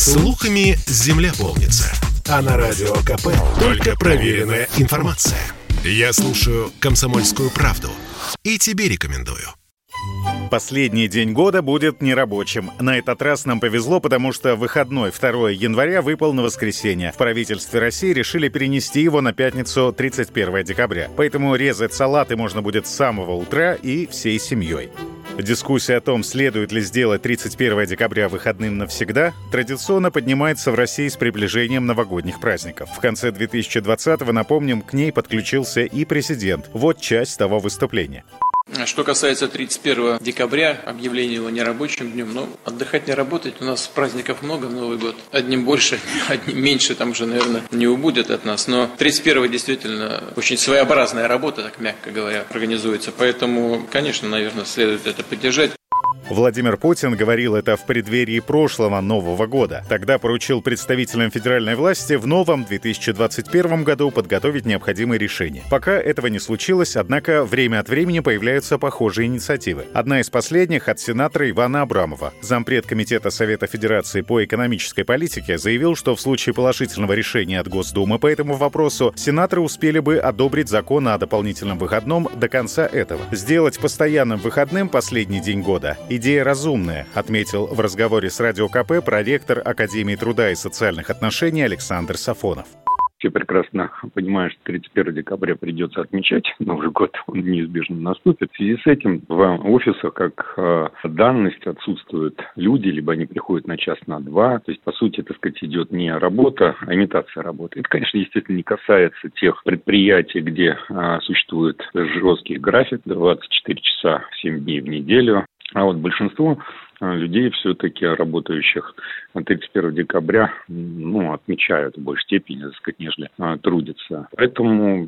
Слухами земля полнится. А на радио КП только проверенная информация. Я слушаю «Комсомольскую правду» и тебе рекомендую. Последний день года будет нерабочим. На этот раз нам повезло, потому что выходной 2 января выпал на воскресенье. В правительстве России решили перенести его на пятницу 31 декабря. Поэтому резать салаты можно будет с самого утра и всей семьей. Дискуссия о том, следует ли сделать 31 декабря выходным навсегда, традиционно поднимается в России с приближением новогодних праздников. В конце 2020-го, напомним, к ней подключился и президент. Вот часть того выступления. Что касается 31 декабря, объявление его нерабочим днем, ну, отдыхать не работать, у нас праздников много Новый год. Одним больше, одним меньше, там уже, наверное, не убудет от нас. Но 31 действительно очень своеобразная работа, так мягко говоря, организуется. Поэтому, конечно, наверное, следует это поддержать. Владимир Путин говорил это в преддверии прошлого Нового года. Тогда поручил представителям федеральной власти в новом 2021 году подготовить необходимые решения. Пока этого не случилось, однако время от времени появляются похожие инициативы. Одна из последних от сенатора Ивана Абрамова. Зампред Комитета Совета Федерации по экономической политике заявил, что в случае положительного решения от Госдумы по этому вопросу сенаторы успели бы одобрить закон о дополнительном выходном до конца этого. Сделать постоянным выходным последний день года – Идея разумная, отметил в разговоре с Радио КП проректор Академии труда и социальных отношений Александр Сафонов. Все прекрасно понимают, что 31 декабря придется отмечать Новый год, он неизбежно наступит. В связи с этим в офисах как э, данность отсутствуют люди, либо они приходят на час, на два. То есть, по сути, так сказать, идет не работа, а имитация работы. Это, конечно, естественно, не касается тех предприятий, где э, существует жесткий график, 24 часа 7 дней в неделю, а вот большинство э, людей все-таки работающих 31 декабря ну, отмечают в большей степени, так сказать, нежели а, трудятся. Поэтому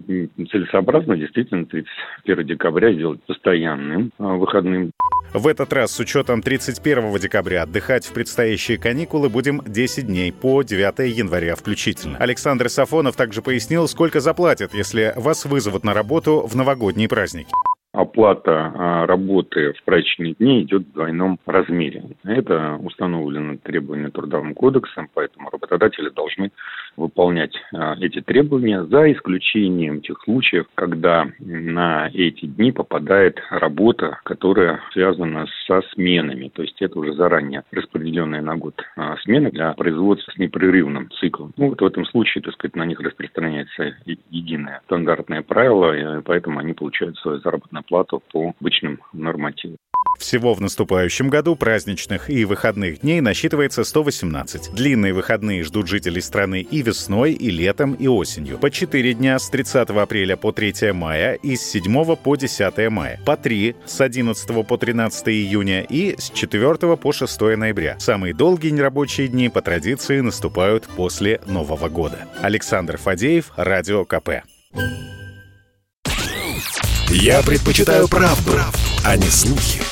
целесообразно действительно 31 декабря сделать постоянным а, выходным. В этот раз с учетом 31 декабря отдыхать в предстоящие каникулы будем 10 дней по 9 января включительно. Александр Сафонов также пояснил, сколько заплатят, если вас вызовут на работу в новогодние праздники оплата а, работы в праздничные дни идет в двойном размере. Это установлено требованиями Трудовым кодексом, поэтому работодатели должны выполнять а, эти требования за исключением тех случаев, когда на эти дни попадает работа, которая связана со сменами. То есть это уже заранее распределенная на год а, смена для производства с непрерывным циклом. Ну, вот в этом случае, так сказать, на них распространяется единое стандартное правило, и поэтому они получают свою заработную оплату по обычным нормативам. Всего в наступающем году праздничных и выходных дней насчитывается 118. Длинные выходные ждут жителей страны и весной, и летом, и осенью. По 4 дня с 30 апреля по 3 мая и с 7 по 10 мая. По 3 с 11 по 13 июня и с 4 по 6 ноября. Самые долгие нерабочие дни по традиции наступают после Нового года. Александр Фадеев, Радио КП. Я предпочитаю правду, правду, а не слухи.